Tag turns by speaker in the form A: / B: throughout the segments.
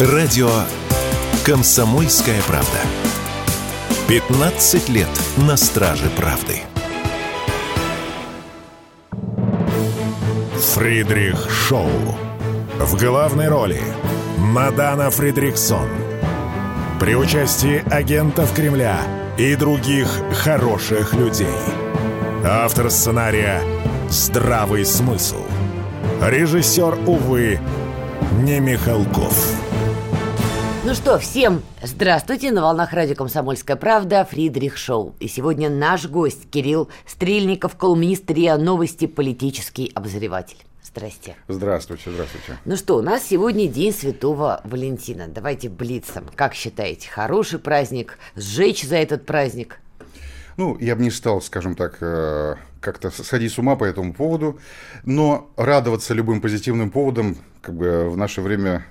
A: Радио «Комсомольская правда». 15 лет на страже правды.
B: Фридрих Шоу. В главной роли Мадана Фридриксон. При участии агентов Кремля и других хороших людей. Автор сценария «Здравый смысл». Режиссер, увы, не Михалков.
C: Ну что, всем здравствуйте, на волнах радио «Комсомольская правда» Фридрих Шоу. И сегодня наш гость Кирилл Стрельников, колумнист РИА Новости, политический обозреватель. Здрасте.
D: Здравствуйте, здравствуйте.
C: Ну что, у нас сегодня День Святого Валентина. Давайте блицом. Как считаете, хороший праздник? Сжечь за этот праздник?
D: Ну, я бы не стал, скажем так, э, как-то сходить с ума по этому поводу, но радоваться любым позитивным поводам как бы в наше время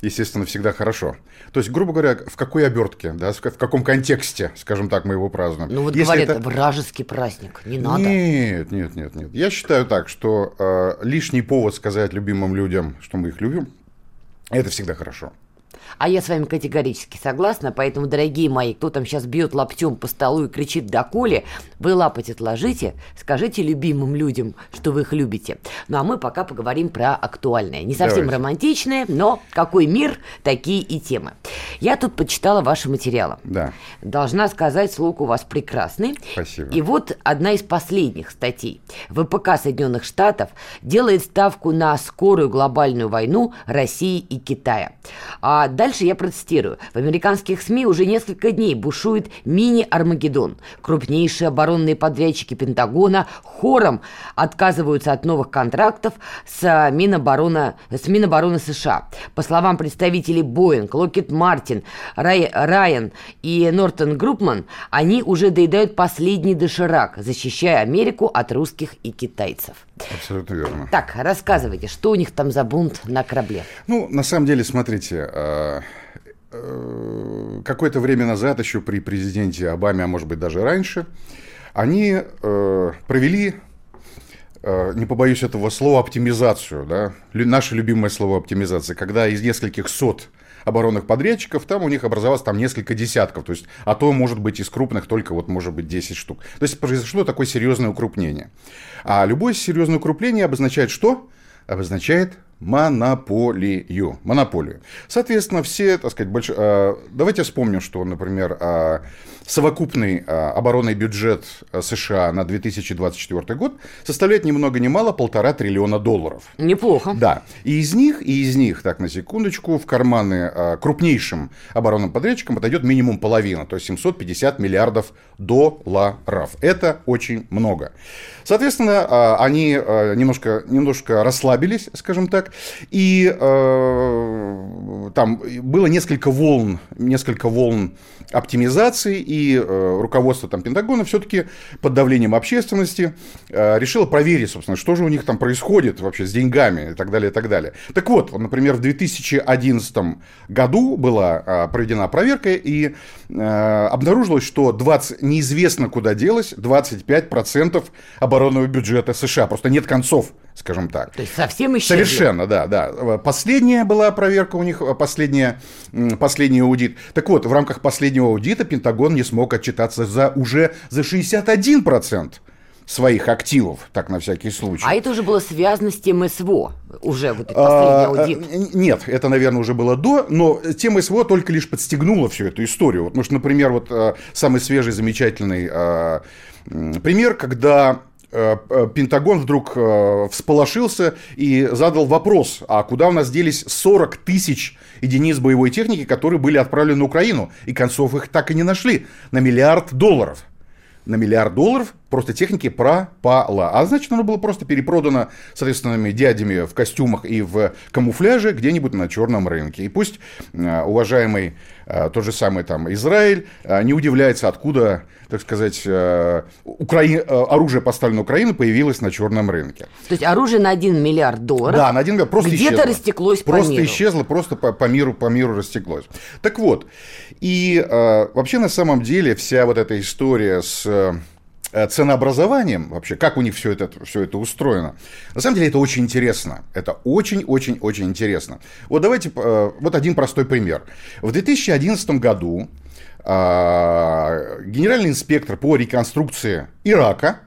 D: естественно, всегда хорошо. То есть, грубо говоря, в какой обертке, да, в каком контексте, скажем так, мы его празднуем.
C: Ну вот Если говорят, это вражеский праздник, не надо.
D: Нет, нет, нет, нет. Я считаю так, что э, лишний повод сказать любимым людям, что мы их любим, это всегда хорошо.
C: А я с вами категорически согласна, поэтому, дорогие мои, кто там сейчас бьет лоптем по столу и кричит «доколе», вы лапоть отложите, скажите любимым людям, что вы их любите. Ну а мы пока поговорим про актуальное. Не совсем Давайте. романтичное, но какой мир, такие и темы. Я тут почитала ваши материалы.
D: Да.
C: Должна сказать, слух у вас прекрасный.
D: Спасибо.
C: И вот одна из последних статей. ВПК Соединенных Штатов делает ставку на скорую глобальную войну России и Китая. А дальше я процитирую. В американских СМИ уже несколько дней бушует мини-Армагеддон. Крупнейшие оборонные подрядчики Пентагона хором отказываются от новых контрактов с Минобороны, с Минобороны США. По словам представителей Боинг, Локет Мартин, Рай, Райан и Нортон Группман, они уже доедают последний доширак, защищая Америку от русских и китайцев.
D: Абсолютно верно.
C: Так, рассказывайте, что у них там за бунт на корабле?
D: Ну, на самом деле, смотрите, э, э, какое-то время назад, еще при президенте Обаме, а может быть даже раньше, они э, провели не побоюсь этого слова, оптимизацию, да, наше любимое слово оптимизация, когда из нескольких сот оборонных подрядчиков, там у них образовалось там несколько десятков, то есть, а то, может быть, из крупных только вот, может быть, 10 штук. То есть, произошло такое серьезное укрупнение. А любое серьезное укрупление обозначает что? Обозначает монополию. Монополию. Соответственно, все, так сказать, больш... А, давайте вспомним, что, например, а, совокупный а, оборонный бюджет США на 2024 год составляет ни много ни мало полтора триллиона долларов.
C: Неплохо.
D: Да. И из них, и из них, так, на секундочку, в карманы крупнейшим оборонным подрядчикам подойдет минимум половина, то есть 750 миллиардов долларов. Это очень много. Соответственно, они немножко, немножко расслабились, скажем так, и э, там было несколько волн, несколько волн оптимизации, и э, руководство там Пентагона все-таки под давлением общественности э, решило проверить, собственно, что же у них там происходит вообще с деньгами и так далее, и так далее. Так вот, например, в 2011 году была э, проведена проверка, и обнаружилось, что 20, неизвестно куда делось 25% оборонного бюджета США, просто нет концов скажем так.
C: То есть совсем исчезли?
D: Совершенно, да, да. Последняя была проверка у них, последняя, последний аудит. Так вот, в рамках последнего аудита Пентагон не смог отчитаться за уже за 61% своих активов, так на всякий случай.
C: А это уже было связано с тем СВО, уже вот этот последний
D: а, аудит? Нет, это, наверное, уже было до, но тема СВО только лишь подстегнула всю эту историю. Вот, потому что, например, вот а, самый свежий, замечательный а, пример, когда Э, э, Пентагон вдруг э, всполошился и задал вопрос, а куда у нас делись 40 тысяч единиц боевой техники, которые были отправлены на Украину, и концов их так и не нашли, на миллиард долларов. На миллиард долларов просто техники пропало. А значит, оно было просто перепродано соответственными дядями в костюмах и в камуфляже где-нибудь на черном рынке. И пусть уважаемый тот же самый там Израиль не удивляется, откуда так сказать, э, Украи... Э, оружие, поставленное Украиной, появилось на черном рынке.
C: То есть оружие на 1 миллиард долларов
D: да, на 1 миллиард просто
C: где-то
D: исчезло.
C: растеклось
D: просто
C: по миру.
D: исчезло, просто по, по, миру, по миру растеклось. Так вот, и э, вообще на самом деле вся вот эта история с э, ценообразованием, вообще, как у них все это, все это устроено. На самом деле это очень интересно. Это очень-очень-очень интересно. Вот давайте, э, вот один простой пример. В 2011 году а, генеральный инспектор по реконструкции Ирака,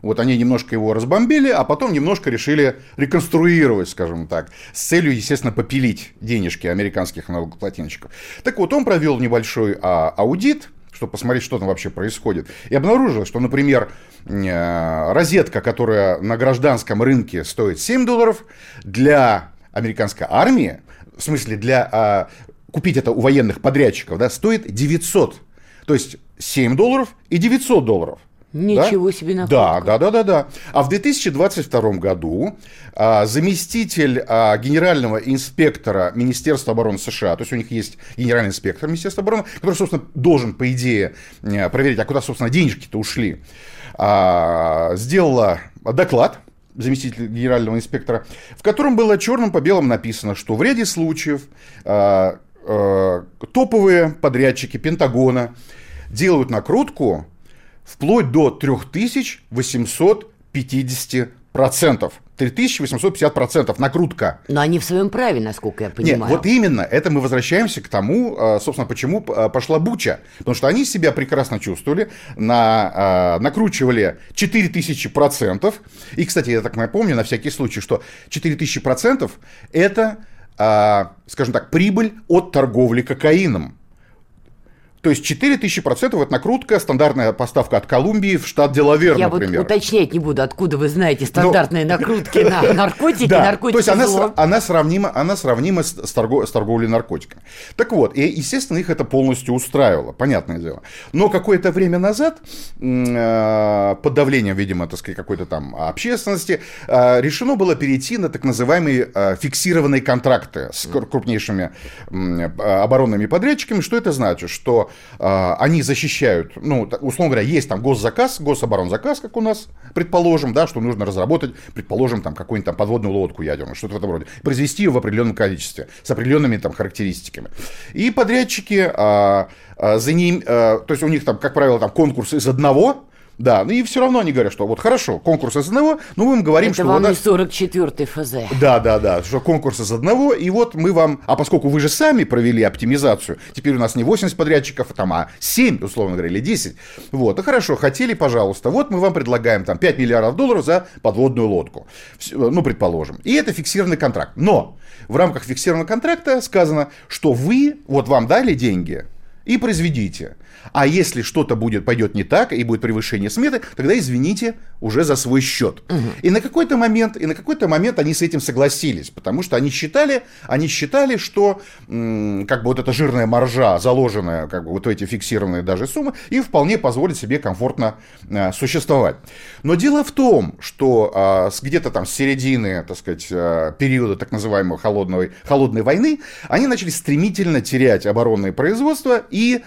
D: вот они немножко его разбомбили, а потом немножко решили реконструировать, скажем так, с целью, естественно, попилить денежки американских налогоплательщиков. Так вот, он провел небольшой а, аудит, чтобы посмотреть, что там вообще происходит. И обнаружил, что, например, э, розетка, которая на гражданском рынке стоит 7 долларов, для американской армии, в смысле для а, купить это у военных подрядчиков, да, стоит 900. То есть 7 долларов и 900 долларов.
C: Ничего
D: да?
C: себе
D: находка. Да, да, да, да, да. А в 2022 году а, заместитель а, генерального инспектора Министерства обороны США, то есть у них есть генеральный инспектор Министерства обороны, который, собственно, должен, по идее, проверить, а куда, собственно, денежки-то ушли, а, сделала доклад заместитель генерального инспектора, в котором было черным по белому написано, что в ряде случаев а, а, топовые подрядчики Пентагона делают накрутку вплоть до 3850 процентов. 3850% накрутка.
C: Но они в своем праве, насколько я понимаю.
D: Нет, вот именно, это мы возвращаемся к тому, а, собственно, почему а, пошла буча. Потому что они себя прекрасно чувствовали, на, а, накручивали 4000%. И, кстати, я так напомню, на всякий случай, что 4000% это, скажем так, прибыль от торговли кокаином. То есть 4000 процентов это накрутка, стандартная поставка от Колумбии в штат Делавер,
C: Я
D: например.
C: вот уточнять не буду, откуда вы знаете стандартные Но... накрутки на наркотики,
D: да,
C: наркотики
D: то есть она, она, сравнима, она сравнима с, с, торгов, с торговлей наркотиками. Так вот, и, естественно, их это полностью устраивало, понятное дело. Но какое-то время назад, э, под давлением, видимо, так сказать, какой-то там общественности, э, решено было перейти на так называемые э, фиксированные контракты с крупнейшими оборонными подрядчиками. Что это значит? Что а, они защищают, ну, условно говоря, есть там госзаказ, гособоронзаказ, как у нас, предположим, да, что нужно разработать, предположим, там какую-нибудь там подводную лодку ядерную, что-то в этом роде, произвести ее в определенном количестве, с определенными там характеристиками. И подрядчики а, а, за ним, а, то есть у них там, как правило, там конкурс из одного, да, ну и все равно они говорят, что вот хорошо, конкурс из одного, но мы им говорим,
C: Это
D: что...
C: вам
D: вот,
C: не 44 ФЗ.
D: Да, да, да, что конкурс из одного, и вот мы вам... А поскольку вы же сами провели оптимизацию, теперь у нас не 80 подрядчиков, там, а 7, условно говоря, или 10. Вот, и хорошо, хотели, пожалуйста, вот мы вам предлагаем там 5 миллиардов долларов за подводную лодку. Ну, предположим. И это фиксированный контракт. Но в рамках фиксированного контракта сказано, что вы, вот вам дали деньги, и произведите. А если что-то будет, пойдет не так, и будет превышение сметы, тогда извините уже за свой счет. Угу. И на какой-то момент, и на какой-то момент они с этим согласились, потому что они считали, они считали, что как бы вот эта жирная маржа, заложенная как бы вот в эти фиксированные даже суммы, им вполне позволит себе комфортно э, существовать. Но дело в том, что э, где-то там с середины, так сказать, э, периода так называемой холодной, холодной войны, они начали стремительно терять оборонное производство и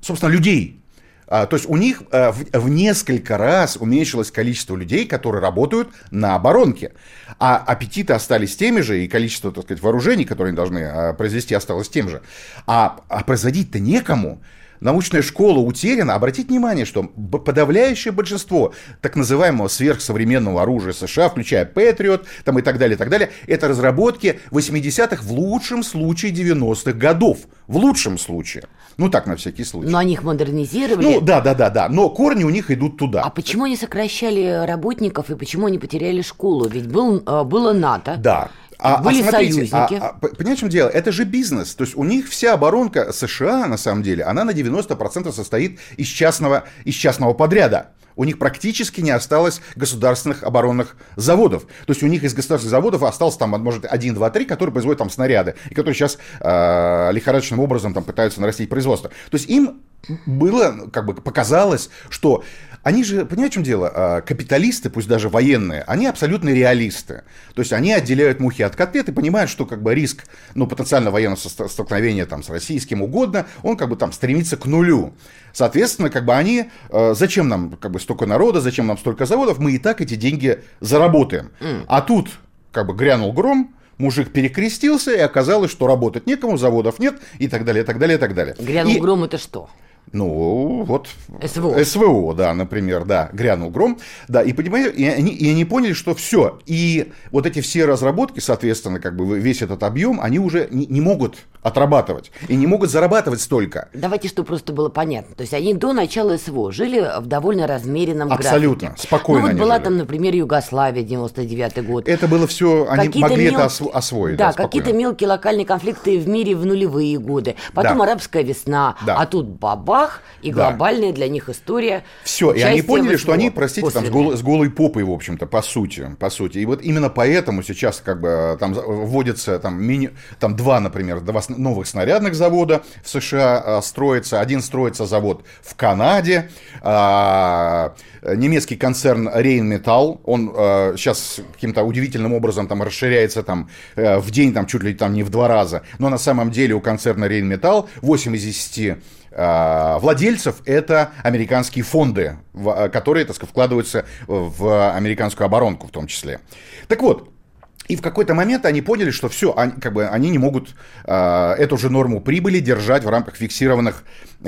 D: собственно, людей. А, то есть у них в, в несколько раз уменьшилось количество людей, которые работают на оборонке. А аппетиты остались теми же, и количество, так сказать, вооружений, которые они должны а, произвести, осталось тем же. А, а производить-то некому научная школа утеряна, обратите внимание, что подавляющее большинство так называемого сверхсовременного оружия США, включая Патриот там и так далее, и так далее, это разработки 80-х, в лучшем случае 90-х годов. В лучшем случае. Ну так, на всякий случай.
C: Но они их модернизировали.
D: Ну да, да, да, да. Но корни у них идут туда.
C: А почему они сокращали работников и почему они потеряли школу? Ведь был, э, было НАТО.
D: Да.
C: А, а, Были а смотрите, союзники.
D: А, а, понимаете, в чем дело? Это же бизнес. То есть у них вся оборонка США, на самом деле, она на 90% состоит из частного, из частного подряда у них практически не осталось государственных оборонных заводов. То есть у них из государственных заводов остался там, может, один, два, три, которые производят там снаряды, и которые сейчас э, лихорадочным образом там пытаются нарастить производство. То есть им было, как бы показалось, что они же, понимаете, в чем дело? А, капиталисты, пусть даже военные, они абсолютно реалисты. То есть они отделяют мухи от котлет и понимают, что как бы риск, ну, потенциально военного столкновения там с кем угодно, он как бы там стремится к нулю. Соответственно, как бы они, а, зачем нам как бы столько народа, зачем нам столько заводов, мы и так эти деньги заработаем. Mm. А тут как бы грянул гром, мужик перекрестился, и оказалось, что работать некому, заводов нет, и так далее, и так далее, и так далее.
C: Грянул
D: и...
C: гром это что?
D: Ну, вот
C: СВО.
D: СВО, да, например, да, грянул гром. Да, и понимаете, и они, и они поняли, что все. И вот эти все разработки, соответственно, как бы весь этот объем, они уже не, не могут отрабатывать и не могут зарабатывать столько.
C: Давайте, чтобы просто было понятно. То есть они до начала СВО жили в довольно размеренном
D: Абсолютно,
C: графике.
D: спокойно
C: Ну вот была
D: жили.
C: там, например, Югославия, 99 год.
D: Это было все, они
C: Какие-то
D: могли это
C: мел-
D: осво- освоить.
C: Да,
D: спокойно.
C: какие-то мелкие локальные конфликты в мире в нулевые годы. Потом
D: Да.
C: арабская весна,
D: Да.
C: а тут бабах, и
D: Да.
C: глобальная для них история.
D: Все, и они поняли, что они, простите, там с,
C: после
D: гол- с голой попой, в общем-то, по сути, по сути. И вот именно поэтому сейчас как бы там вводится там, мини, там два, например, два новых снарядных завода в США а, строится. Один строится завод в Канаде. А, немецкий концерн Rheinmetall, он а, сейчас каким-то удивительным образом там расширяется там э, в день там чуть ли там не в два раза. Но на самом деле у концерна Rheinmetall 8 из 10 а, владельцев это американские фонды, которые, так сказать, вкладываются в американскую оборонку в том числе. Так вот, и в какой-то момент они поняли, что все, они, как бы, они не могут а, эту же норму прибыли держать в рамках фиксированных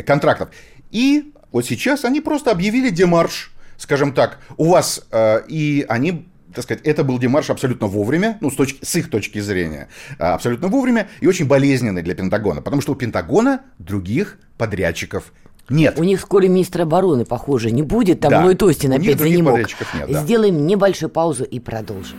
D: контрактов. И вот сейчас они просто объявили демарш, скажем так, у вас, а, и они так сказать, это был демарш абсолютно вовремя, ну, с, точки, с их точки зрения, а, абсолютно вовремя и очень болезненный для Пентагона, потому что у Пентагона других подрядчиков нет.
C: У них вскоре министр обороны, похоже, не будет. Там
D: Да.
C: Ллойд Остин опять занемог.
D: подрядчиков нет, да.
C: Сделаем небольшую паузу и продолжим.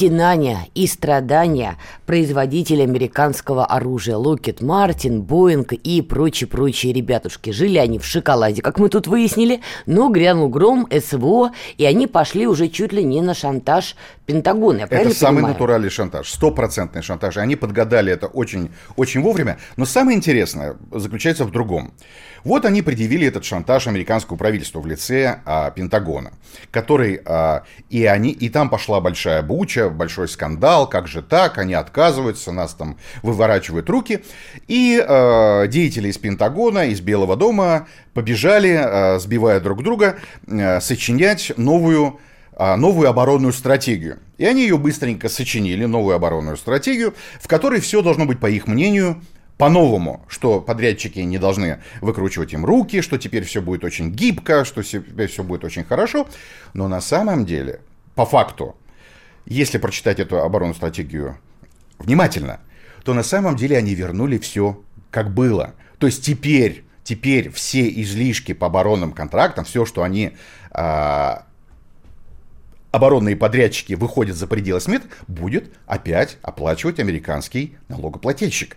C: стенания и страдания производителей американского оружия Lockheed Martin, Boeing и прочие-прочие ребятушки. Жили они в шоколаде, как мы тут выяснили, но грянул гром, СВО, и они пошли уже чуть ли не на шантаж Пентагона. Я
D: Это самый
C: понимаю?
D: натуральный шантаж, стопроцентный шантаж. Они подгадали это очень, очень вовремя. Но самое интересное заключается в другом. Вот они предъявили этот шантаж американскому правительству в лице а, Пентагона, который а, и они и там пошла большая буча, большой скандал, как же так, они отказываются, нас там выворачивают руки, и а, деятели из Пентагона, из Белого дома побежали, а, сбивая друг друга, а, сочинять новую а, новую оборонную стратегию. И они ее быстренько сочинили, новую оборонную стратегию, в которой все должно быть, по их мнению, по-новому, что подрядчики не должны выкручивать им руки, что теперь все будет очень гибко, что теперь все будет очень хорошо. Но на самом деле, по факту, если прочитать эту оборонную стратегию внимательно, то на самом деле они вернули все как было. То есть теперь, теперь все излишки по оборонным контрактам, все, что они а, оборонные подрядчики выходят за пределы смет, будет опять оплачивать американский налогоплательщик.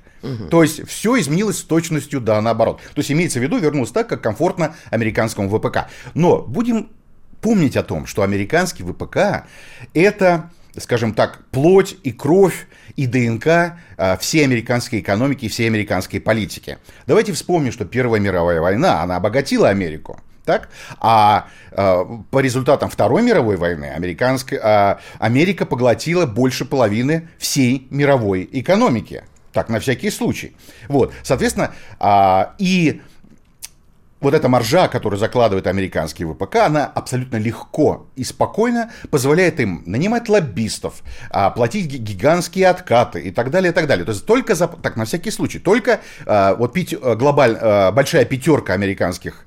D: То есть все изменилось с точностью да наоборот. То есть имеется в виду, вернулось так, как комфортно американскому ВПК. Но будем помнить о том, что американский ВПК это, скажем так, плоть и кровь и ДНК а, всей американской экономики и всей американской политики. Давайте вспомним, что Первая мировая война, она обогатила Америку. Так? А э, по результатам Второй мировой войны американская, э, Америка поглотила больше половины всей мировой экономики. Так, на всякий случай. Вот, соответственно, э, и вот эта маржа, которую закладывает американский ВПК, она абсолютно легко и спокойно позволяет им нанимать лоббистов, а, платить ги- гигантские откаты и так далее, и так далее. То есть только за, так на всякий случай, только а, вот пяти- а, глобаль, а, большая пятерка американских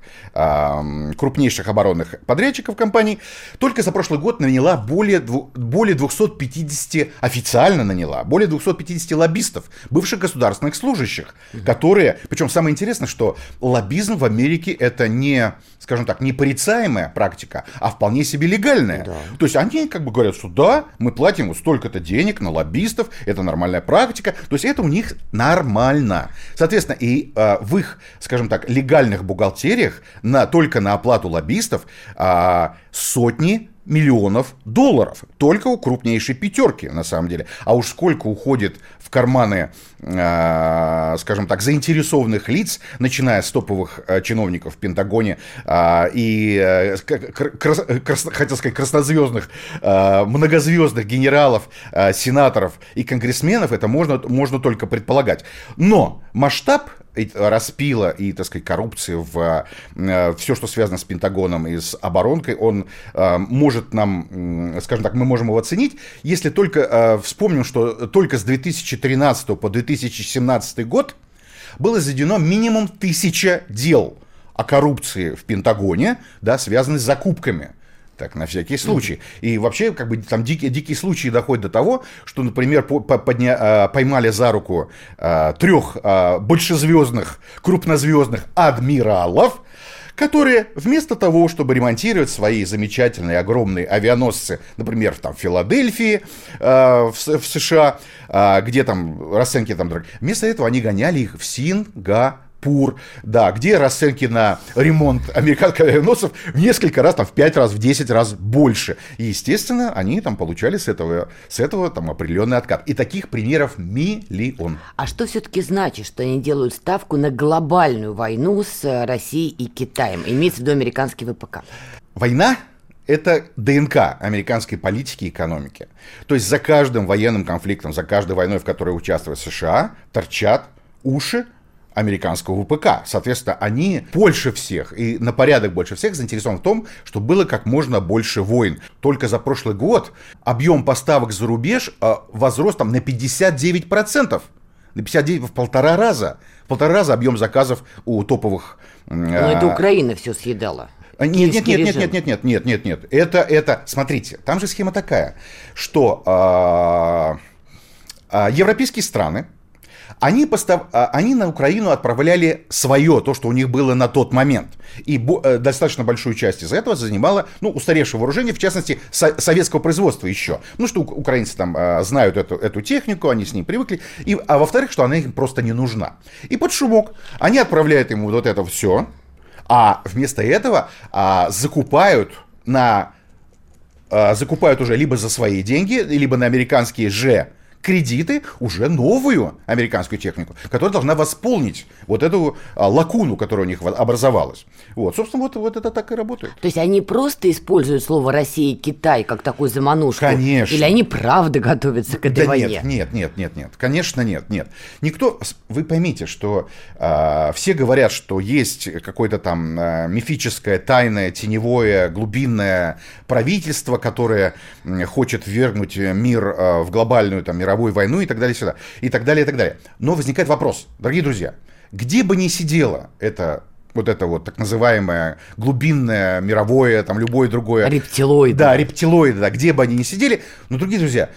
D: крупнейших оборонных подрядчиков компаний только за прошлый год наняла более, более 250, официально наняла, более 250 лоббистов, бывших государственных служащих, которые, причем самое интересное, что лоббизм в Америке это не, скажем так, не порицаемая практика, а вполне себе легальная. То есть они как бы говорят, что да, мы платим вот столько-то денег на лоббистов, это нормальная практика, то есть это у них нормально. Соответственно, и э, в их, скажем так, легальных бухгалтериях на, только на оплату лоббистов а, сотни миллионов долларов. Только у крупнейшей пятерки, на самом деле. А уж сколько уходит в карманы, э, скажем так, заинтересованных лиц, начиная с топовых э, чиновников в Пентагоне э, и, крас, крас, хотел сказать, краснозвездных, многозвездных генералов, сенаторов и конгрессменов, это можно, можно только предполагать. Но масштаб распила и, так сказать, коррупции в э, все, что связано с Пентагоном и с оборонкой, он э, может нам, скажем так, мы можем его оценить, если только э, вспомним, что только с 2013 по 2017 год было заведено минимум тысяча дел о коррупции в Пентагоне, да, связанных с закупками. Так, на всякий случай. И вообще, как бы там дикие, дикие случаи доходят до того, что, например, по, по, подня, а, поймали за руку а, трех а, большезвездных, крупнозвездных адмиралов, которые вместо того, чтобы ремонтировать свои замечательные огромные авианосцы, например, там, в Филадельфии, э, в, в США, э, где там расценки там дорогие, вместо этого они гоняли их в Сингапур. Пур, да, где расценки на ремонт американских авианосцев в несколько раз, там, в 5 раз, в 10 раз больше. И, естественно, они там получали с этого, с этого там определенный откат. И таких примеров миллион.
C: А что все-таки значит, что они делают ставку на глобальную войну с э, Россией и Китаем? Имеется в виду американский ВПК.
D: Война это ДНК американской политики и экономики. То есть за каждым военным конфликтом, за каждой войной, в которой участвует США, торчат уши американского ВПК. Соответственно, они больше всех и на порядок больше всех заинтересованы в том, чтобы было как можно больше войн. Только за прошлый год объем поставок за рубеж а, возрос там на 59%. На 59 в полтора раза. В полтора раза объем заказов у топовых...
C: Но это а, Украина все съедала.
D: Нет, нет, нет, нет, нет, нет, нет, нет, нет, нет. Это, это, смотрите, там же схема такая, что а, а, европейские страны, они, постав... А, они на Украину отправляли свое, то, что у них было на тот момент. И бо... Э, достаточно большую часть из этого занимало ну, устаревшее вооружение, в частности, со... советского производства еще. Ну, что украинцы там а, знают эту, эту технику, они с ней привыкли. И... А во-вторых, что она им просто не нужна. И под шумок они отправляют ему вот это все, а вместо этого а, закупают на а, закупают уже либо за свои деньги, либо на американские же кредиты уже новую американскую технику, которая должна восполнить вот эту а, лакуну, которая у них образовалась. Вот, собственно, вот, вот это так и работает.
C: То есть они просто используют слово Россия и Китай как такую заманушку?
D: Конечно.
C: Или они правда готовятся к этой
D: да
C: войне?
D: Нет, нет, нет, нет, нет. Конечно, нет, нет. Никто, вы поймите, что э, все говорят, что есть какое-то там э, мифическое, тайное, теневое, глубинное правительство, которое хочет ввергнуть мир э, в глобальную там мировую мировую войну и так далее, сюда, и так далее, и так далее. Но возникает вопрос, дорогие друзья, где бы ни сидело это вот это вот так называемое глубинное, мировое, там любое другое...
C: Рептилоиды.
D: Да, рептилоиды, да, где бы они ни сидели. Но, другие друзья,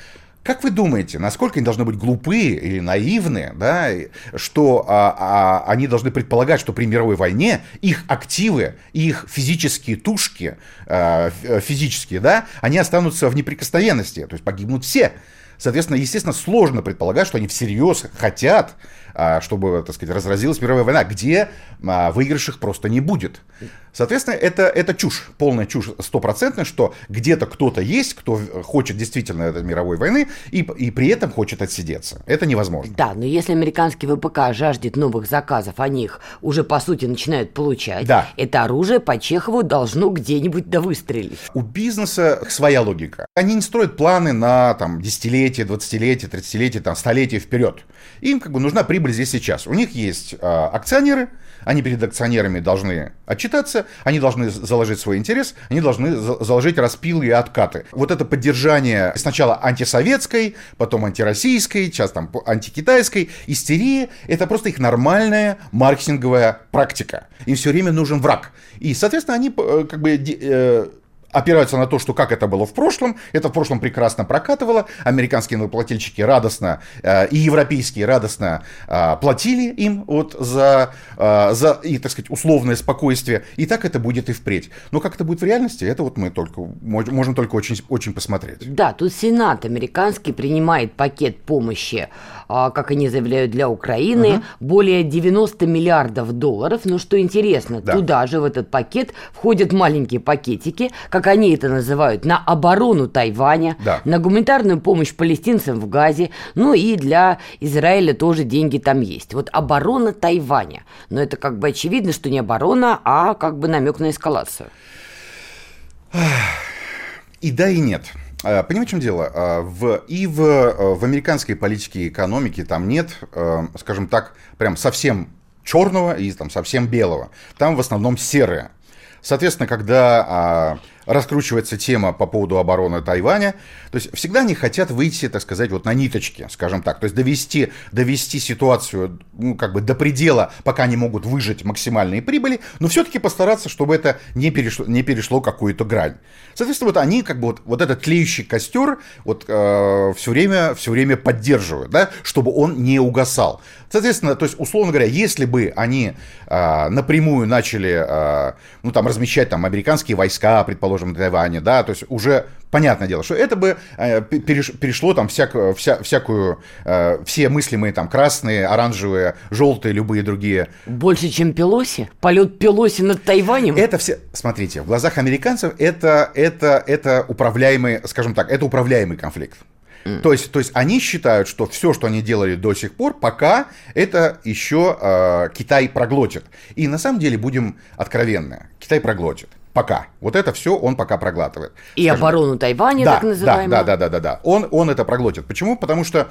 D: как вы думаете, насколько они должны быть глупые или наивны, да, что а, а, они должны предполагать, что при мировой войне их активы, их физические тушки, а, физические, да, они останутся в неприкосновенности, то есть погибнут все. Соответственно, естественно, сложно предполагать, что они всерьез хотят, чтобы, так сказать, разразилась мировая война, где а, выигравших просто не будет. Соответственно, это, это чушь, полная чушь стопроцентная, что где-то кто-то есть, кто хочет действительно этой мировой войны и, и при этом хочет отсидеться. Это невозможно.
C: Да, но если американский ВПК жаждет новых заказов, они их уже по сути начинают получать,
D: да.
C: это оружие по Чехову должно где-нибудь да выстрелить.
D: У бизнеса своя логика. Они не строят планы на там, десятилетие, двадцатилетие, тридцатилетие, там, столетие вперед. Им как бы нужна прибыль здесь сейчас. У них есть э, акционеры, они перед акционерами должны отчитаться, они должны заложить свой интерес, они должны заложить распилы и откаты. Вот это поддержание сначала антисоветской, потом антироссийской, сейчас там антикитайской истерии, это просто их нормальная маркетинговая практика. Им все время нужен враг. И, соответственно, они э, как бы э, опираются на то, что как это было в прошлом, это в прошлом прекрасно прокатывало, американские налогоплательщики радостно э, и европейские радостно э, платили им вот за, э, за и, так сказать, условное спокойствие, и так это будет и впредь. Но как это будет в реальности, это вот мы только можем только очень, очень посмотреть.
C: Да, тут Сенат американский принимает пакет помощи, э, как они заявляют, для Украины, угу. более 90 миллиардов долларов, но что интересно, да. туда же в этот пакет входят маленькие пакетики, как они это называют, на оборону Тайваня,
D: Да.
C: на гуманитарную помощь палестинцам в Газе, ну и для Израиля тоже деньги там есть. Вот оборона Тайваня. Но это как бы очевидно, что не оборона, а как бы намек на эскалацию.
D: И да, и нет. А, Понимаете, в чем дело? А, В, и в, э, в американской политике и экономике там нет, э, скажем так, прям совсем черного и там совсем белого. Там в основном серое. Соответственно, когда а, раскручивается тема по поводу обороны Тайваня, то есть всегда они хотят выйти, так сказать, вот на ниточке, скажем так, то есть довести, довести ситуацию ну, как бы до предела, пока они могут выжать максимальные прибыли, но все-таки постараться, чтобы это не перешло, не перешло какую-то грань. Соответственно, вот они как бы вот, вот этот тлеющий костер вот э, все время, все время поддерживают, да, чтобы он не угасал. Соответственно, то есть, условно говоря, если бы они э, напрямую начали, э, ну, там, размещать там американские войска, предположим, на Тайване, да, то есть уже понятное дело, что это бы э, переш- перешло там всяк- вся, всякую, э, все мыслимые там красные, оранжевые, желтые, любые другие
C: Больше, чем Пелоси? Полет Пелоси над Тайванем?
D: это все, смотрите, в глазах американцев это, это, это управляемый, скажем так, это управляемый конфликт. То есть, то есть они считают, что все, что они делали до сих пор, пока это еще э, Китай проглотит. И на самом деле будем откровенны, Китай проглотит. Пока. Вот это все он пока проглатывает.
C: И
D: Скажем
C: оборону Тайваня,
D: да,
C: так называемую.
D: Да, да, да, да, да. Он, он это проглотит. Почему? Потому что,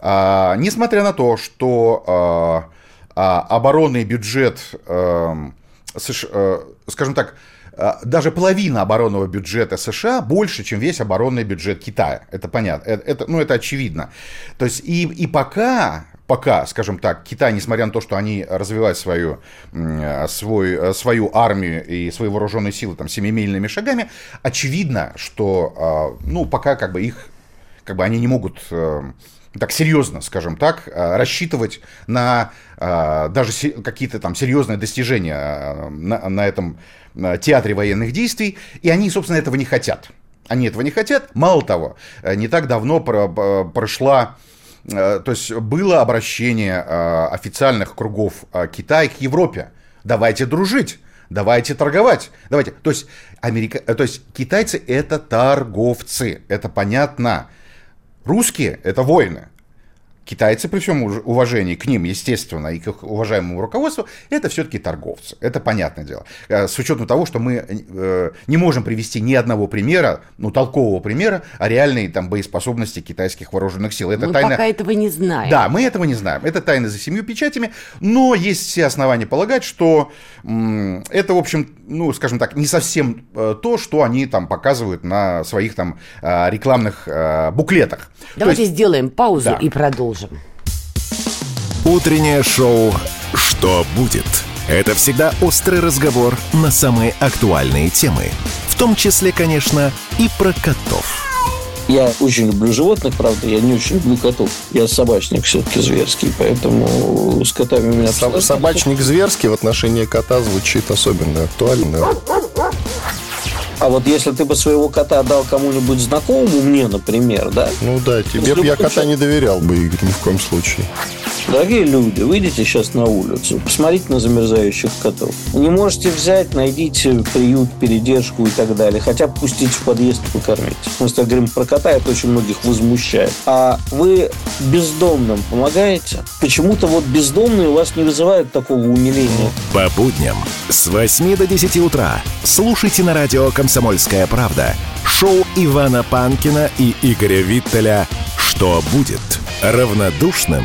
D: а, несмотря на то, что а, а, оборонный бюджет, эм, США, э, скажем так, а, даже половина оборонного бюджета США больше, чем весь оборонный бюджет Китая. Это понятно. Это, это- ну, это очевидно. То есть и, и пока пока, скажем так, Китай, несмотря на то, что они развивают свою, м, свой, э, свою армию и свои вооруженные силы там семимильными шагами, очевидно, что, а, ну, пока как бы их, как бы они не могут э, так серьезно, скажем так, э, рассчитывать на э, даже какие-то там серьезные достижения э, на, на этом э, театре военных действий, и они, собственно, этого не хотят. Они этого не хотят. Мало того, э, не так давно прошла Э, то есть было обращение э, официальных кругов э, Китая к Европе. Давайте дружить, давайте торговать, давайте. То есть, Америка... э, то есть китайцы это торговцы, это понятно. Русские это воины. Китайцы, при всем уважении к ним, естественно, и к их уважаемому руководству, это все-таки торговцы. Это понятное дело. Э, С учетом того, что мы э, не можем привести ни одного примера, ну, толкового примера о реальной там, боеспособности китайских вооруженных сил. Это
C: Мы
D: тайна...
C: пока этого не знаем.
D: Да, мы этого не знаем. Это тайна за семью печатями, но есть все основания полагать, что это, в общем, ну, скажем так, не совсем э, то, что они там показывают на своих там э, рекламных э, буклетах.
C: Давайте
D: есть-
C: сделаем паузу
D: Да.
C: и продолжим.
A: Утреннее шоу «Что будет?» Это всегда острый разговор на самые актуальные темы. В том числе, конечно, и про котов.
E: Я очень люблю животных, правда, я не очень люблю котов. Я собачник все-таки зверский, поэтому с котами у меня...
F: Соб- Собачник зверский в отношении кота звучит особенно актуально.
E: А вот если ты бы своего кота отдал кому-нибудь знакомому, мне, например, да?
F: Ну да, тебе б я кота не доверял бы, Игорь, ни в коем случае.
E: Дорогие люди, выйдите сейчас на улицу, посмотрите на замерзающих котов. Не можете взять, найдите приют, передержку и так далее. Хотя бы пустить в подъезд и покормить. Мы с говорим про кота, это очень многих возмущает. А вы бездомным помогаете? Почему-то вот бездомные у вас не вызывают такого умиления.
A: По будням с 8 до 10 утра слушайте на радио «Комсомольская правда» шоу Ивана Панкина и Игоря Виттеля «Что будет?» Равнодушным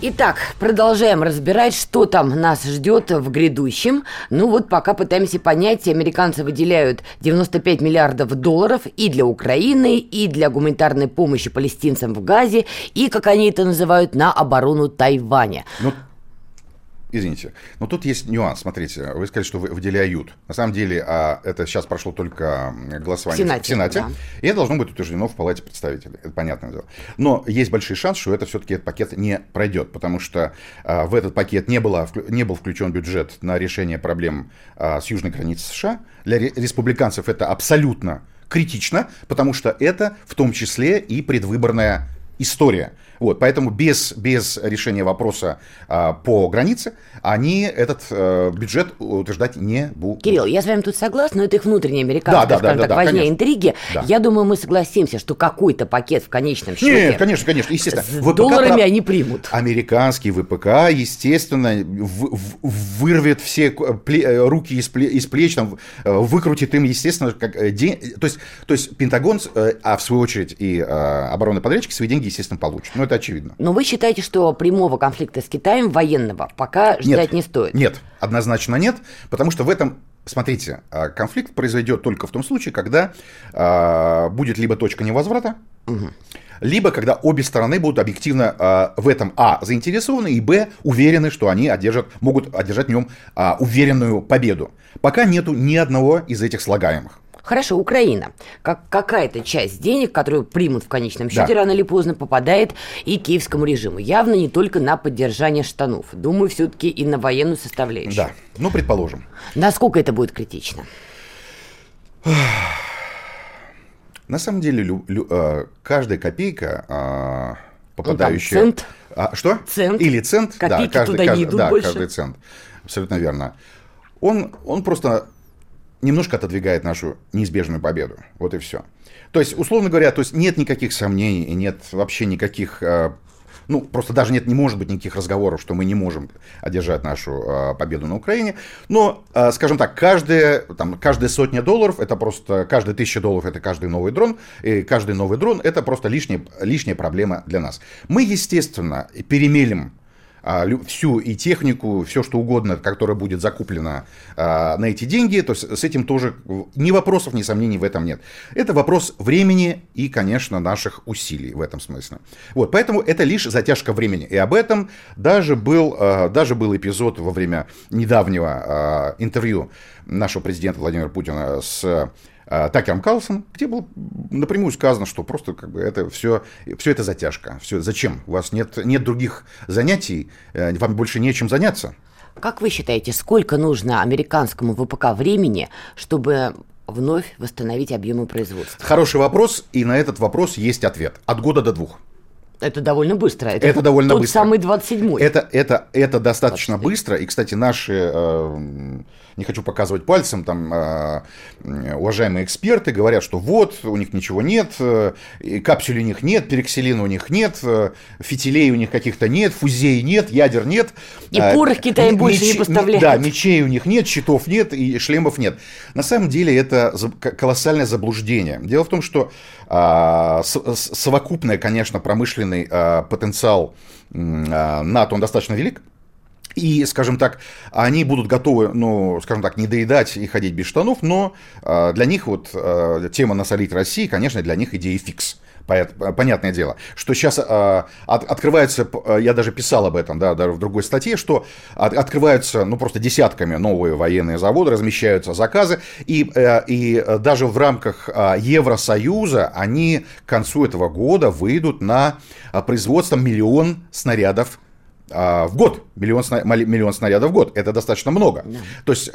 C: Итак, продолжаем разбирать, что там нас ждет в грядущем. Ну вот пока пытаемся понять, американцы выделяют 95 миллиардов долларов и для Украины, и для гуманитарной помощи палестинцам в Газе, и, как они это называют, на оборону Тайваня.
D: Ну, Извините, но тут есть нюанс. Смотрите, вы сказали, что вы выделяют. На самом деле, а, это сейчас прошло только голосование в Сенате, в Сенате да. и это должно быть утверждено в Палате представителей. Это понятное дело. Но есть большой шанс, что это все-таки этот пакет не пройдет, потому что а, в этот пакет не, было, не был включен бюджет на решение проблем а, с южной границей США. Для республиканцев это абсолютно критично, потому что это в том числе и предвыборная история. Вот, поэтому без, без решения вопроса а, по границе они этот а, бюджет утверждать не будут.
C: Кирилл, я с вами тут согласна, но это их внутренняя американская, да, да, скажем да, так, да, возня конечно. интриги. Да. Я думаю, мы согласимся, что какой-то пакет в конечном счете...
D: Нет, конечно, конечно, естественно.
C: С ВПК долларами прав... они примут.
D: Американский ВПК, естественно, в, в, вырвет все пле... руки из, пле... из плеч, там, э, выкрутит им, естественно, как э, день... То есть, то есть Пентагон, э, а в свою очередь и оборонные подрядчики свои деньги, естественно, получат. Но это очевидно.
C: Но вы считаете, что прямого конфликта с Китаем военного пока ждать
D: нет,
C: не стоит?
D: Нет, однозначно нет, потому что в этом Смотрите, а, конфликт произойдет только в том случае, когда э, будет либо точка невозврата, угу. либо когда обе стороны будут объективно э, в этом а заинтересованы и б уверены, что они одержат, могут одержать в нем э, уверенную победу. Пока нету ни одного из этих слагаемых.
C: Хорошо, Украина. Как какая-то часть денег, которую примут в конечном счете, да. рано или поздно попадает и киевскому режиму. Явно не только на поддержание штанов. Думаю, все-таки и на военную составляющую.
D: Да, ну, предположим.
C: Насколько это будет критично?
D: На самом деле, лю, лю, э, каждая копейка, э, попадающая...
C: Ну, там, цент.
D: А, что?
C: Цент.
D: Или цент.
C: Копейки да, каждый, туда каждый, не идут
D: да,
C: больше.
D: каждый цент. Абсолютно верно. Он, он просто немножко отодвигает нашу неизбежную победу. Вот и все. То есть, условно говоря, то есть нет никаких сомнений и нет вообще никаких э, ну, просто даже нет, не может быть никаких разговоров, что мы не можем одержать нашу э, победу на Украине. Но, э, скажем так, каждая, там, каждая сотня долларов, это просто, каждая тысяча долларов, это каждый новый дрон, и каждый новый дрон, это просто лишняя, лишняя проблема для нас. Мы, естественно, перемелим всю и технику, все что угодно, которое будет закуплено а, на эти деньги, то есть с этим тоже ни вопросов, ни сомнений в этом нет. Это вопрос времени и, конечно, наших усилий в этом смысле. Вот, поэтому это лишь затяжка времени. И об этом даже был, а, даже был эпизод во время недавнего интервью нашего президента Владимира Путина с Такером Карлсоном, где было напрямую сказано, что просто как бы это все, все это затяжка. Все, зачем? У вас нет, нет других занятий, э, вам больше нечем заняться.
C: Как вы считаете, сколько нужно американскому ВПК времени, чтобы вновь восстановить объемы производства?
D: Хороший вопрос, и на этот вопрос есть ответ. От года до двух.
C: Это довольно быстро.
D: Это, это довольно
C: тот
D: быстро.
C: самый 27-й.
D: Это, это, это достаточно 23. быстро. И, кстати, наши, э, не хочу показывать пальцем, там, э, уважаемые эксперты говорят, что вот, у них ничего нет, э, у них нет, перекселина у них нет, э, фитилей у них каких-то нет, фузей нет, ядер нет.
C: И э, порох Китай больше не поставляет.
D: Да, мечей у них нет, щитов нет и шлемов нет. На самом деле это колоссальное заблуждение. Дело в том, что э, совокупная, конечно, э, потенциал НАТО, он достаточно велик. И, скажем так, они будут готовы, ну, скажем так, не доедать и ходить без штанов, но э, для них вот э, тема насолить России, конечно, для них идея фикс. Понятное дело, что сейчас э, от, открывается, я даже писал об этом, да, даже в другой статье, что от, открываются, ну, просто десятками новые военные заводы, размещаются заказы, и, э, и даже в рамках э, Евросоюза они к концу этого года выйдут на производство миллион снарядов в год, миллион, миллион снарядов в год, это достаточно много. Да. То есть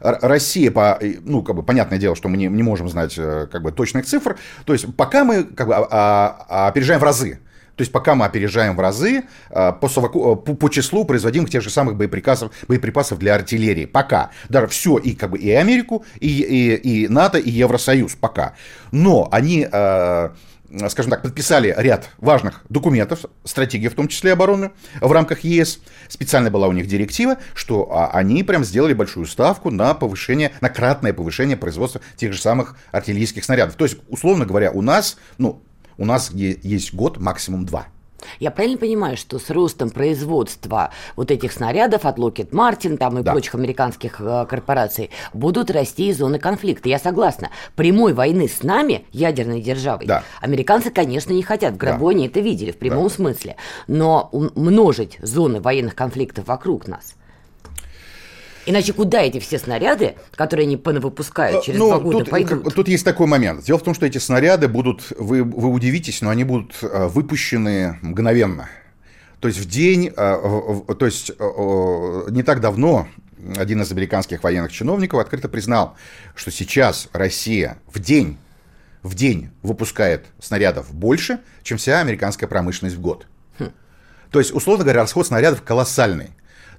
D: Россия, по, ну, как бы, понятное дело, что мы не, не можем знать как бы, точных цифр, то есть пока мы как бы, а, а, опережаем в разы. То есть пока мы опережаем в разы по, совоку, по, по числу производимых тех же самых боеприпасов, боеприпасов для артиллерии. Пока. Даже все, и, как бы, и Америку, и, и, и НАТО, и Евросоюз. Пока. Но они скажем так, подписали ряд важных документов, стратегии в том числе обороны, в рамках ЕС. Специально была у них директива, что а, они прям сделали большую ставку на повышение, на кратное повышение производства тех же самых артиллерийских снарядов. То есть, условно говоря, у нас, ну, у нас есть год, максимум два.
C: Я правильно понимаю, что с ростом производства вот этих снарядов от Lockheed Martin там и да. прочих американских э, корпораций будут расти и зоны конфликта? Я согласна. Прямой войны с нами, ядерной державой,
D: да.
C: американцы, конечно, не хотят. В гробу да. они это видели в прямом да. смысле. Но умножить зоны военных конфликтов вокруг нас – Иначе куда эти все снаряды, которые они выпускают через
D: ну,
C: два года,
D: тут,
C: пойдут?
D: Тут есть такой момент. Дело в том, что эти снаряды будут, вы, вы удивитесь, но они будут э, выпущены мгновенно. То есть в день, э, то есть не так давно один из американских военных чиновников открыто признал, что сейчас Россия в день, в день выпускает снарядов больше, чем вся американская промышленность в год. Хм. То есть, условно говоря, расход снарядов колоссальный.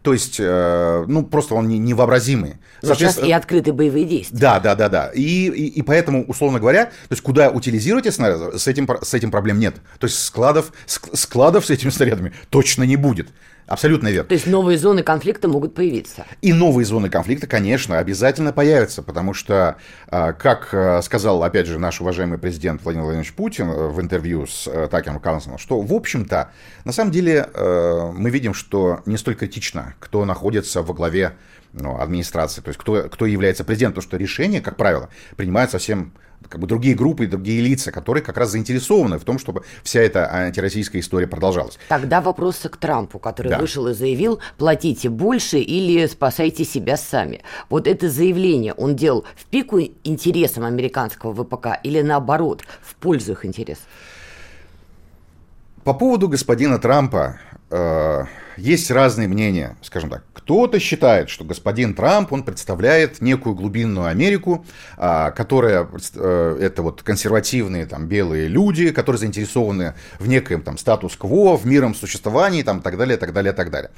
D: То есть, э, ну, просто он невообразимый.
C: Но сейчас и открытые боевые действия.
D: Да, да, да, да. И, и, и поэтому, условно говоря, то есть, куда утилизировать эти снаряды, с этим, с этим проблем нет. То есть, складов, складов с этими снарядами точно не будет. Абсолютно верно.
C: То есть новые зоны конфликта могут появиться.
D: И новые зоны конфликта, конечно, обязательно появятся, потому что, а, как а, сказал, опять же, наш уважаемый президент Владимир Владимирович Путин э, в интервью с э, Такером Карлсоном, что, в общем-то, на самом деле э, мы видим, что не столь критично, кто находится во главе ну, администрации, то есть кто, кто является президентом, потому что решения, как правило, принимают совсем как бы другие группы и другие лица, которые как раз заинтересованы в том, чтобы вся эта антироссийская история продолжалась.
C: Тогда вопросы к Трампу, который да. вышел и заявил, платите больше или спасайте себя сами. Вот это заявление он делал в пику интересам американского ВПК или наоборот, в пользу их интересов?
D: По поводу господина Трампа, э, есть разные мнения, скажем так. Кто-то считает, что господин Трамп, он представляет некую глубинную Америку, э, которая, э, это вот консервативные там белые люди, которые заинтересованы в некоем там статус-кво, в миром существовании, там, так далее, так далее, так далее.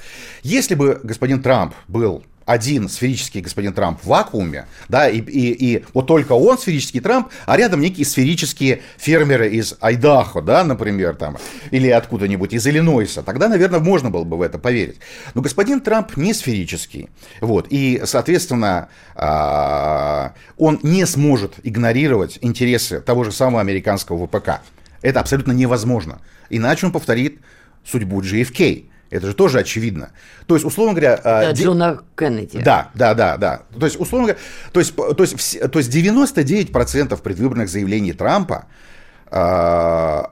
D: Если бы господин Трамп был один сферический господин Трамп в вакууме, да, и, и, и вот только он сферический Трамп, а рядом некие сферические фермеры из Айдахо, да, например, там, или откуда-нибудь из Иллинойса, тогда, наверное, можно было бы в это поверить. Но господин Трамп не сферический, вот, и, соответственно, а, он не сможет игнорировать интересы того же самого американского ВПК. Это абсолютно невозможно. Иначе он повторит судьбу JFK. Это же тоже очевидно. То есть, условно говоря...
C: А, да, Джона Кеннеди.
D: Да, да, да, да. То есть, условно говоря, то есть, то есть, то есть 99% предвыборных заявлений Трампа э,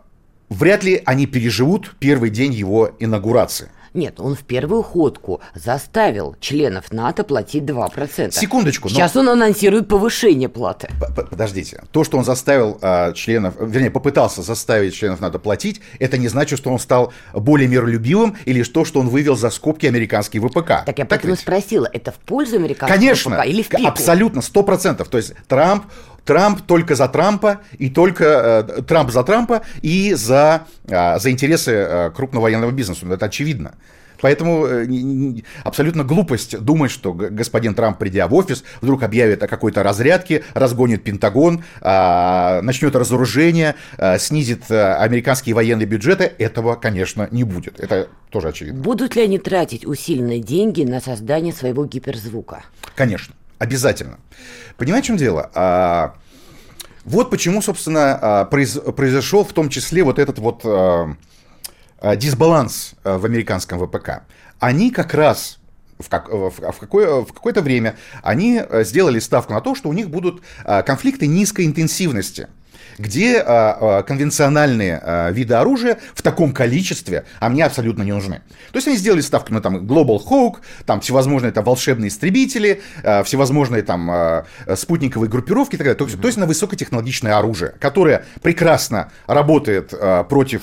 D: вряд ли они переживут первый день его инаугурации.
C: Нет, он в первую ходку заставил членов НАТО платить 2%.
D: Секундочку.
C: Сейчас но... он анонсирует повышение платы.
D: Подождите. То, что он заставил а, членов, вернее, попытался заставить членов НАТО платить, это не значит, что он стал более миролюбивым или то, что он вывел за скобки американский ВПК.
C: Так я так поэтому ведь? спросила, это в пользу американского
D: Конечно,
C: ВПК или в пику?
D: Абсолютно, сто процентов. То есть Трамп Трамп только за Трампа и только э, Трамп за Трампа и за, э, за интересы э, крупного военного бизнеса. Ну, это очевидно. Поэтому э, абсолютно глупость думать, что господин Трамп, придя в офис, вдруг объявит о какой-то разрядке, разгонит Пентагон, а, начнет разоружение, а, снизит э, американские военные бюджеты. Этого, конечно, не будет. Это тоже очевидно.
C: Будут ли они тратить усиленные деньги на создание своего гиперзвука?
D: Конечно, обязательно. Понимаете, в чем дело? А, вот почему, собственно, произошел в том числе вот этот вот Э, дисбаланс э, в американском ВПК, они как раз в, как, в, в, какое, в какое-то время они сделали ставку на то, что у них будут конфликты низкой интенсивности где а, а, конвенциональные а, виды оружия в таком количестве, а мне абсолютно не нужны. То есть они сделали ставку на там Global Hawk, там всевозможные там волшебные истребители, всевозможные там спутниковые группировки и так далее. То, mm-hmm. то есть на высокотехнологичное оружие, которое прекрасно работает против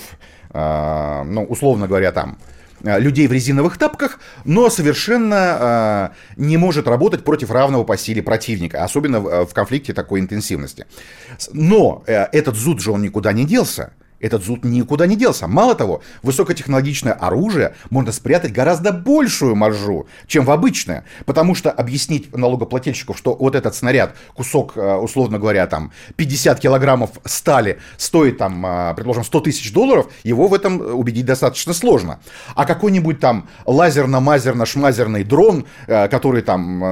D: ну, условно говоря, там, людей в резиновых тапках, но совершенно э, не может работать против равного по силе противника, особенно в, в конфликте такой интенсивности. Но э, этот зуд же он никуда не делся. Этот зуд никуда не делся. Мало того, высокотехнологичное оружие можно спрятать гораздо большую маржу, чем в обычное. Потому что объяснить налогоплательщику, что вот этот снаряд, кусок, э, условно говоря, там 50 килограммов стали, стоит там, э, предположим, 100 тысяч долларов, его в этом убедить достаточно сложно. А какой-нибудь там лазерно-мазерно-шмазерный дрон, э, который там,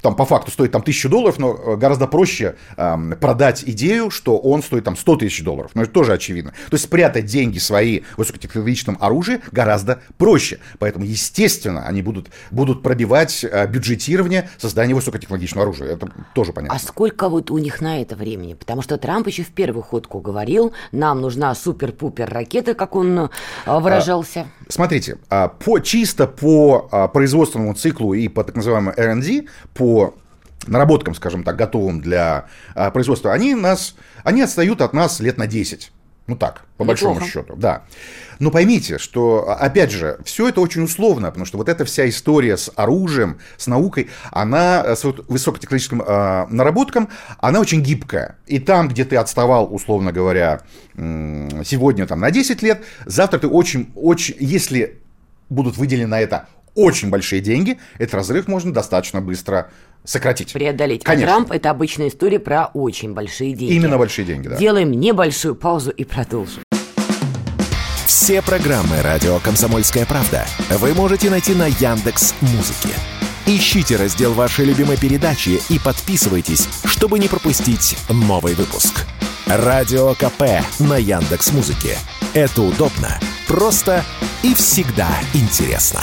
D: там по факту стоит там 1000 долларов, но гораздо проще продать идею, что он стоит там 100 тысяч долларов. Но это тоже очевидно. То есть спрятать деньги свои в высокотехнологичном оружии гораздо проще. Поэтому, естественно, они будут, будут пробивать э, бюджетирование создания высокотехнологичного оружия. Это тоже понятно.
C: А сколько вот у них на это времени? Потому что Трамп еще в первую ходку говорил, нам нужна супер-пупер ракета, как он э, выражался.
D: А, смотрите, а, по, чисто по а, производственному циклу и по так называемому R&D, по наработкам, скажем так, готовым для а, производства, они, нас, они отстают от нас лет на 10. Ну так, по Неплохо. большому счету, да. Но поймите, что, опять же, все это очень условно, потому что вот эта вся история с оружием, с наукой, она с высокотехнологическим э, наработком, она очень гибкая. И там, где ты отставал, условно говоря, сегодня там на 10 лет, завтра ты очень, очень, если будут выделены на это очень большие деньги, этот разрыв можно достаточно быстро сократить.
C: Преодолеть. Конечно. А Трамп – это обычная история про очень большие деньги.
D: Именно большие деньги, да.
C: Делаем небольшую паузу и продолжим.
A: Все программы «Радио Комсомольская правда» вы можете найти на Яндекс Музыке. Ищите раздел вашей любимой передачи и подписывайтесь, чтобы не пропустить новый выпуск. Радио КП на Яндекс Музыке. Это удобно, просто и всегда интересно.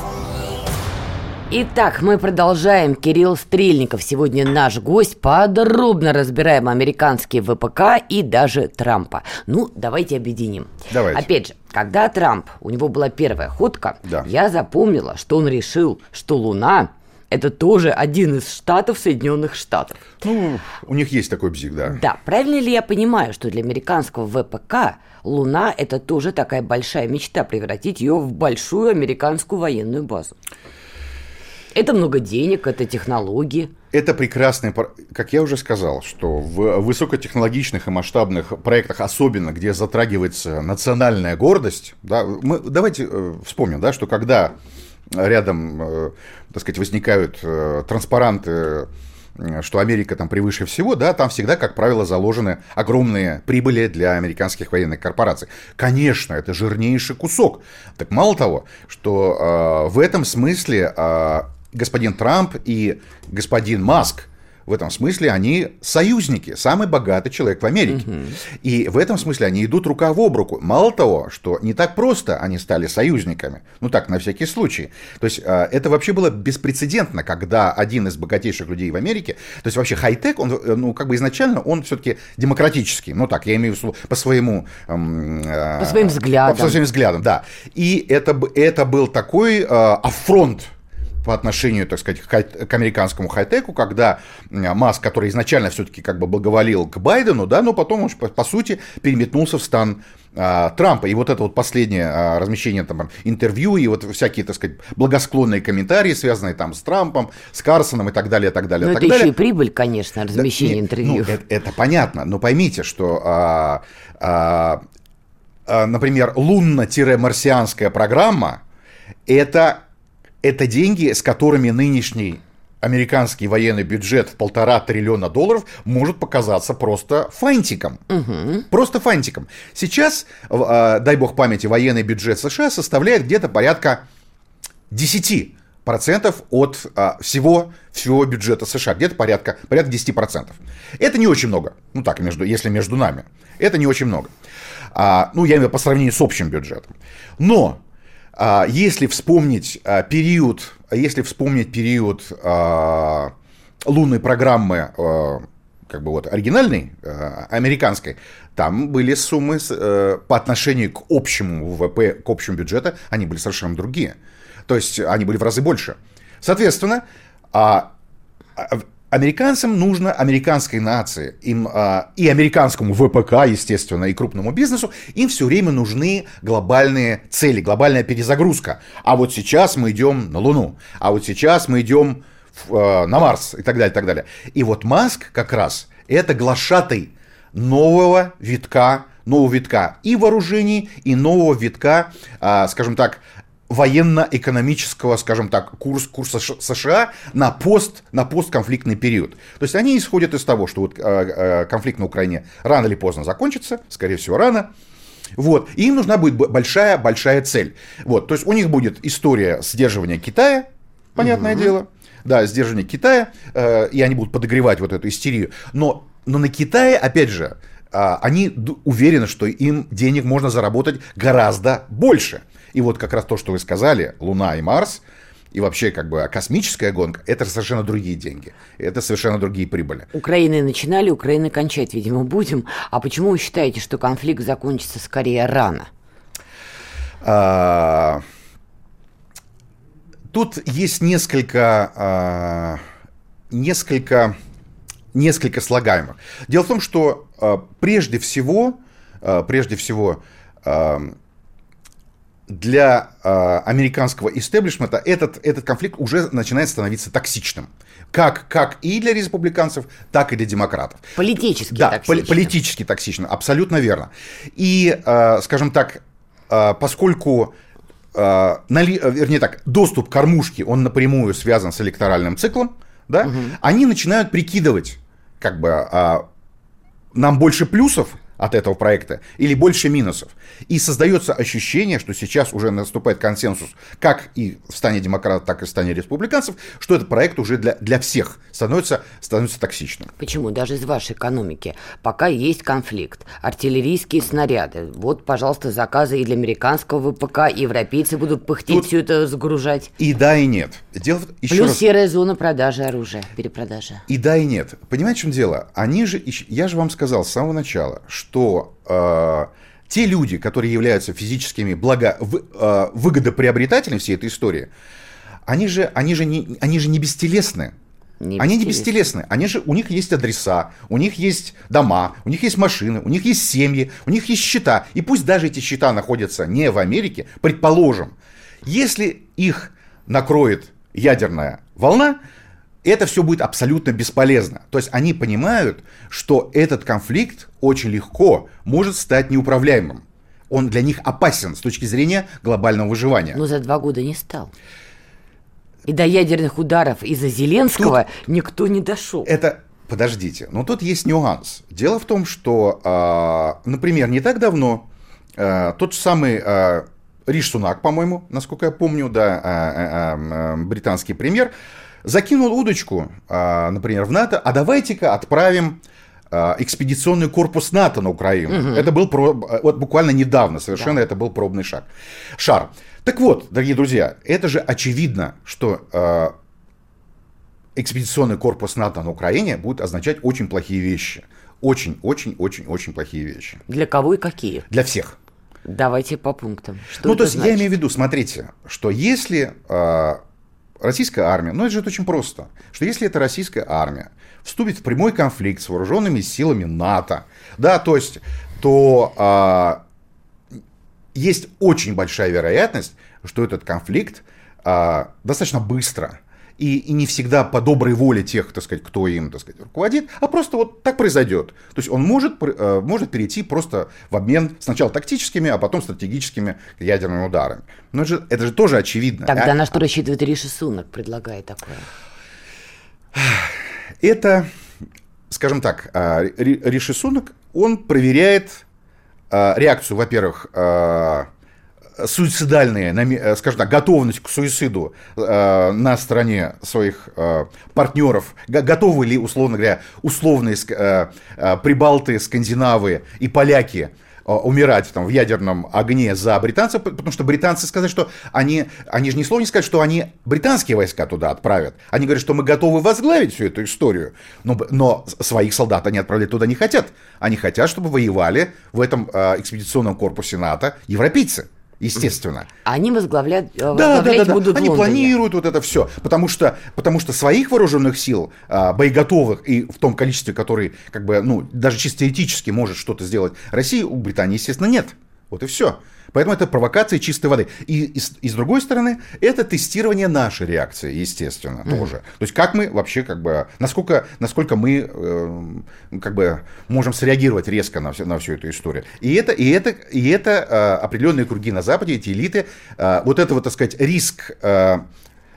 C: Итак, мы продолжаем. Кирилл Стрельников сегодня наш гость. Подробно разбираем американские ВПК и даже Трампа. Ну, давайте объединим.
D: Давайте.
C: Опять же, когда Трамп, у него была первая ходка, да. я запомнила, что он решил, что Луна это тоже один из штатов Соединенных Штатов.
D: Ну, у них есть такой бзик, да.
C: Да, правильно ли я понимаю, что для американского ВПК Луна это тоже такая большая мечта превратить ее в большую американскую военную базу? Это много денег, это технологии.
D: Это прекрасный, как я уже сказал, что в высокотехнологичных и масштабных проектах, особенно где затрагивается национальная гордость, да, мы, давайте э, вспомним, да, что когда рядом, э, так сказать, возникают э, транспаранты что Америка там превыше всего, да, там всегда, как правило, заложены огромные прибыли для американских военных корпораций. Конечно, это жирнейший кусок. Так мало того, что в этом смысле э, господин Трамп и господин Маск в этом смысле они союзники, самый богатый человек в Америке. Угу. И в этом смысле они идут рука об руку. Мало того, что не так просто они стали союзниками, ну так, на всякий случай. То есть а, это вообще было беспрецедентно, когда один из богатейших людей в Америке, то есть вообще хай-тек, он, э, ну как бы изначально он все-таки демократический, ну так, я имею в виду по своему...
C: А, по своим взглядам.
D: По своим взглядам, да. И это, это был такой а, афронт по отношению, так сказать, к американскому хай-теку, когда Маск, который изначально все-таки как бы благоволил к Байдену, да, но потом он, по, сути, переметнулся в стан а, Трампа. И вот это вот последнее а, размещение там интервью и вот всякие, так сказать, благосклонные комментарии, связанные там с Трампом, с Карсоном и так далее, и так далее.
C: Но
D: так
C: это
D: далее.
C: еще и прибыль, конечно, размещение да, интервью. Ну,
D: это, это понятно, но поймите, что а, а, а, например, лунно-марсианская программа это это деньги, с которыми нынешний американский военный бюджет в полтора триллиона долларов может показаться просто фантиком. Угу. Просто фантиком. Сейчас, э, дай бог памяти, военный бюджет США составляет где-то порядка 10 процентов от а, всего, всего бюджета США, где-то порядка, порядка 10 процентов. Это не очень много, ну так, между, если между нами, это не очень много. А, ну, я имею в виду по сравнению с общим бюджетом. Но а, если вспомнить а, период, если вспомнить период а, лунной программы, как бы вот оригинальной, американской, там были суммы э, по отношению к общему ВВП, к общему бюджету, они были совершенно другие. То есть они были в разы больше. Соответственно, Американцам нужно американской нации, им, а, и американскому ВПК, естественно, и крупному бизнесу, им все время нужны глобальные цели, глобальная перезагрузка. А вот сейчас мы идем на Луну, а вот сейчас мы идем в, а, на Марс и так далее, и так далее. И вот Маск как раз это глашатый нового витка, нового витка и вооружений, и нового витка, а, скажем так, военно-экономического, скажем так, курс, курса США на, пост, на постконфликтный период. То есть они исходят из того, что вот, э, э, конфликт на Украине рано или поздно закончится, скорее всего, рано. Вот. И им нужна будет большая-большая цель. Вот. То есть у них будет история сдерживания Китая, понятное угу. дело. Да, сдерживание Китая, э, и они будут подогревать вот эту истерию. Но, но на Китае, опять же, они уверены, что им денег можно заработать гораздо больше. И вот как раз то, что вы сказали, Луна и Марс, и вообще как бы космическая гонка, это совершенно другие деньги, это совершенно другие прибыли.
C: Украины начинали, Украины кончать, видимо, будем. А почему вы считаете, что конфликт закончится скорее рано? А,
D: тут есть несколько, а, несколько, несколько слагаемых. Дело в том, что а, прежде всего, а, прежде всего, а, для э, американского истеблишмента этот, этот конфликт уже начинает становиться токсичным. Как, как и для республиканцев, так и для демократов.
C: Политически
D: да, токсичным. политически токсичным, абсолютно верно. И, э, скажем так, э, поскольку э, нали, вернее так, доступ к кормушке, он напрямую связан с электоральным циклом, да, угу. они начинают прикидывать, как бы, э, нам больше плюсов, от этого проекта или больше минусов. И создается ощущение, что сейчас уже наступает консенсус, как и в стане демократов, так и в стане республиканцев, что этот проект уже для, для всех становится, становится токсичным.
C: Почему? Даже из вашей экономики. Пока есть конфликт. Артиллерийские снаряды. Вот, пожалуйста, заказы и для американского ВПК, и европейцы будут пыхтеть Тут все это загружать.
D: И да, и нет.
C: Дело, еще Плюс раз... серая зона продажи оружия, перепродажи.
D: И да, и нет. Понимаете, в чем дело? Они же, я же вам сказал с самого начала, что что э, те люди, которые являются физическими благо, в, э, выгодоприобретателями всей этой истории, они же, они же, не, они же не бестелесны. Не они не бестелесны. Они же, у них есть адреса, у них есть дома, у них есть машины, у них есть семьи, у них есть счета. И пусть даже эти счета находятся не в Америке, предположим, если их накроет ядерная волна, это все будет абсолютно бесполезно. То есть они понимают, что этот конфликт очень легко может стать неуправляемым. Он для них опасен с точки зрения глобального выживания.
C: Но за два года не стал. И до ядерных ударов из-за Зеленского тут никто не дошел.
D: Это подождите, но тут есть нюанс. Дело в том, что, э, например, не так давно э, тот же самый э, Риш Сунак, по-моему, насколько я помню, да, британский премьер, закинул удочку, а, например, в НАТО, а давайте-ка отправим а, экспедиционный корпус НАТО на Украину. Угу. Это был про, вот буквально недавно, совершенно да. это был пробный шаг. Шар. Так вот, дорогие друзья, это же очевидно, что э, экспедиционный корпус НАТО на Украине будет означать очень плохие вещи. Очень, очень, очень, очень плохие вещи.
C: Для кого и какие?
D: Для всех.
C: Давайте по пунктам.
D: Что ну, то есть значит? я имею в виду, смотрите, что если э, российская армия, ну это же очень просто, что если эта российская армия вступит в прямой конфликт с вооруженными силами НАТО, да, то есть, то а, есть очень большая вероятность, что этот конфликт а, достаточно быстро и, и не всегда по доброй воле тех, так сказать, кто им, так сказать, руководит, а просто вот так произойдет. То есть он может, э, может перейти просто в обмен сначала тактическими, а потом стратегическими ядерными ударами. Но это же, это же тоже очевидно.
C: Тогда а, на что рассчитывает Риши Сунок, предлагая такое?
D: Это, скажем так, а, Риши Сунок, он проверяет а, реакцию, во-первых, суицидальные, э, скажем так, готовность к суициду э, на стороне своих э, партнеров, готовы ли, условно говоря, условные прибалты, скандинавы и поляки умирать там, в ядерном огне за британцев, потому что британцы сказали, что они, они же ни слова не сказали, что они британские войска туда отправят. Они говорят, что мы готовы возглавить всю эту историю, но, но своих солдат они отправлять туда не хотят. Они хотят, чтобы воевали в этом э, экспедиционном корпусе НАТО европейцы естественно.
C: Они возглавляют,
D: да, да, да, да. будут Они планируют вот это все, потому что, потому что своих вооруженных сил, а, боеготовых и в том количестве, который, как бы, ну, даже чисто теоретически может что-то сделать Россия, у Британии, естественно, нет. Вот и все. Поэтому это провокация чистой воды. И, и, и с другой стороны, это тестирование нашей реакции, естественно, mm. тоже. То есть как мы вообще, как бы, насколько, насколько мы э, как бы можем среагировать резко на, все, на всю эту историю. И это, и это, и это э, определенные круги на Западе, эти элиты, э, вот это вот, так сказать, риск э,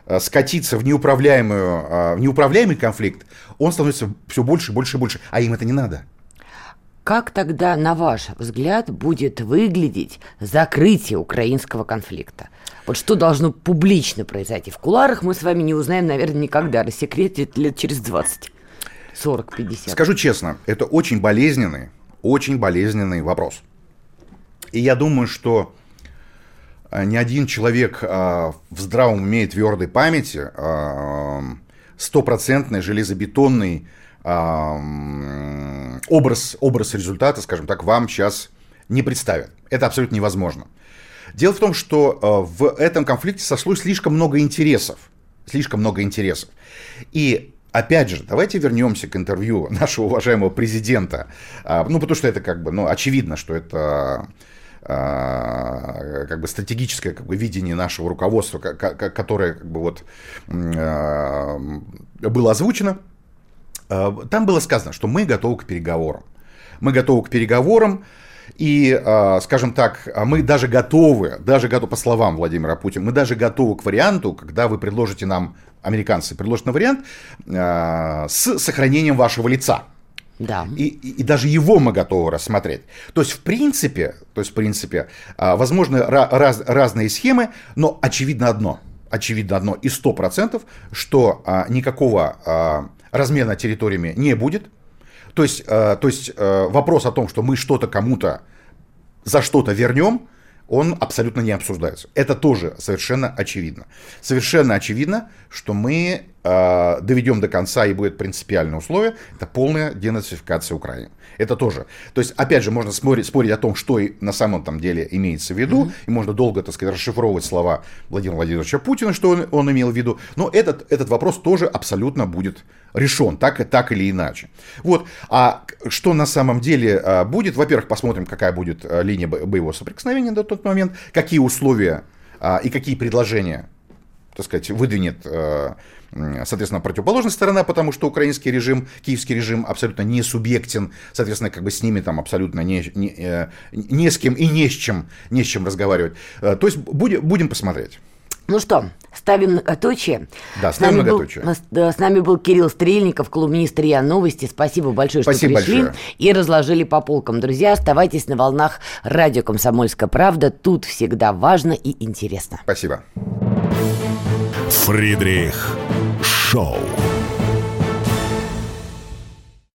D: э скатиться в, неуправляемую, э, в неуправляемый конфликт, он становится все больше и больше и больше. А им это не надо.
C: Как тогда, на ваш взгляд, будет выглядеть закрытие украинского конфликта? Вот что должно публично произойти? В куларах мы с вами не узнаем, наверное, никогда. Рассекретит лет через 20, 40, 50.
D: Скажу честно, это очень болезненный, очень болезненный вопрос. И я думаю, что а, ни один человек а, в здравом уме и твердой памяти а, стопроцентный железобетонный образ, образ результата, скажем так, вам сейчас не представят. Это абсолютно невозможно. Дело в том, что э, в этом конфликте сошлось слишком много интересов. Слишком много интересов. И Опять же, давайте вернемся к интервью нашего уважаемого президента. А, ну, потому что это как бы, ну, очевидно, что это а, как бы стратегическое как бы, видение нашего руководства, которое как бы вот а, было озвучено. Э, там было сказано, что мы готовы к переговорам. Мы готовы к переговорам, и, э, скажем так, мы даже готовы, даже готовы, по словам Владимира Путина, мы даже готовы к варианту, когда вы предложите нам, американцы предложат нам вариант э, с сохранением вашего лица.
C: Да.
D: И, и, и даже его мы готовы рассмотреть. То есть, в принципе, то есть, в принципе, возможны раз, разные схемы, но очевидно одно, очевидно одно и сто процентов, что никакого размена территориями не будет. То есть, э, то есть э, вопрос о том, что мы что-то кому-то за что-то вернем, он абсолютно не обсуждается. Это тоже совершенно очевидно. Совершенно очевидно, что мы э, доведем до конца и будет принципиальное условие, это полная денацификация Украины. Это тоже. То есть, опять же, можно спорить, спорить о том, что на самом там деле имеется в виду, mm-hmm. и можно долго, так сказать, расшифровывать слова Владимира Владимировича Путина, что он, он имел в виду, но этот, этот вопрос тоже абсолютно будет решен, так, так или иначе. Вот. А что на самом деле а, будет? Во-первых, посмотрим, какая будет а, линия боевого соприкосновения до тот момент, какие условия а, и какие предложения так сказать, выдвинет, соответственно, противоположная сторона, потому что украинский режим, киевский режим абсолютно не субъектен, соответственно, как бы с ними там абсолютно не, не, э, не с кем и не с чем, не с чем разговаривать. Э, то есть будем, будем посмотреть.
C: Ну что, ставим многоточие.
D: Да, ставим с многоточие.
C: Был, с нами был Кирилл Стрельников, колумнист РИА Новости. Спасибо большое, Спасибо что пришли большое. и разложили по полкам. Друзья, оставайтесь на волнах радио «Комсомольская правда». Тут всегда важно и интересно.
D: Спасибо.
A: Фридрих Шоу.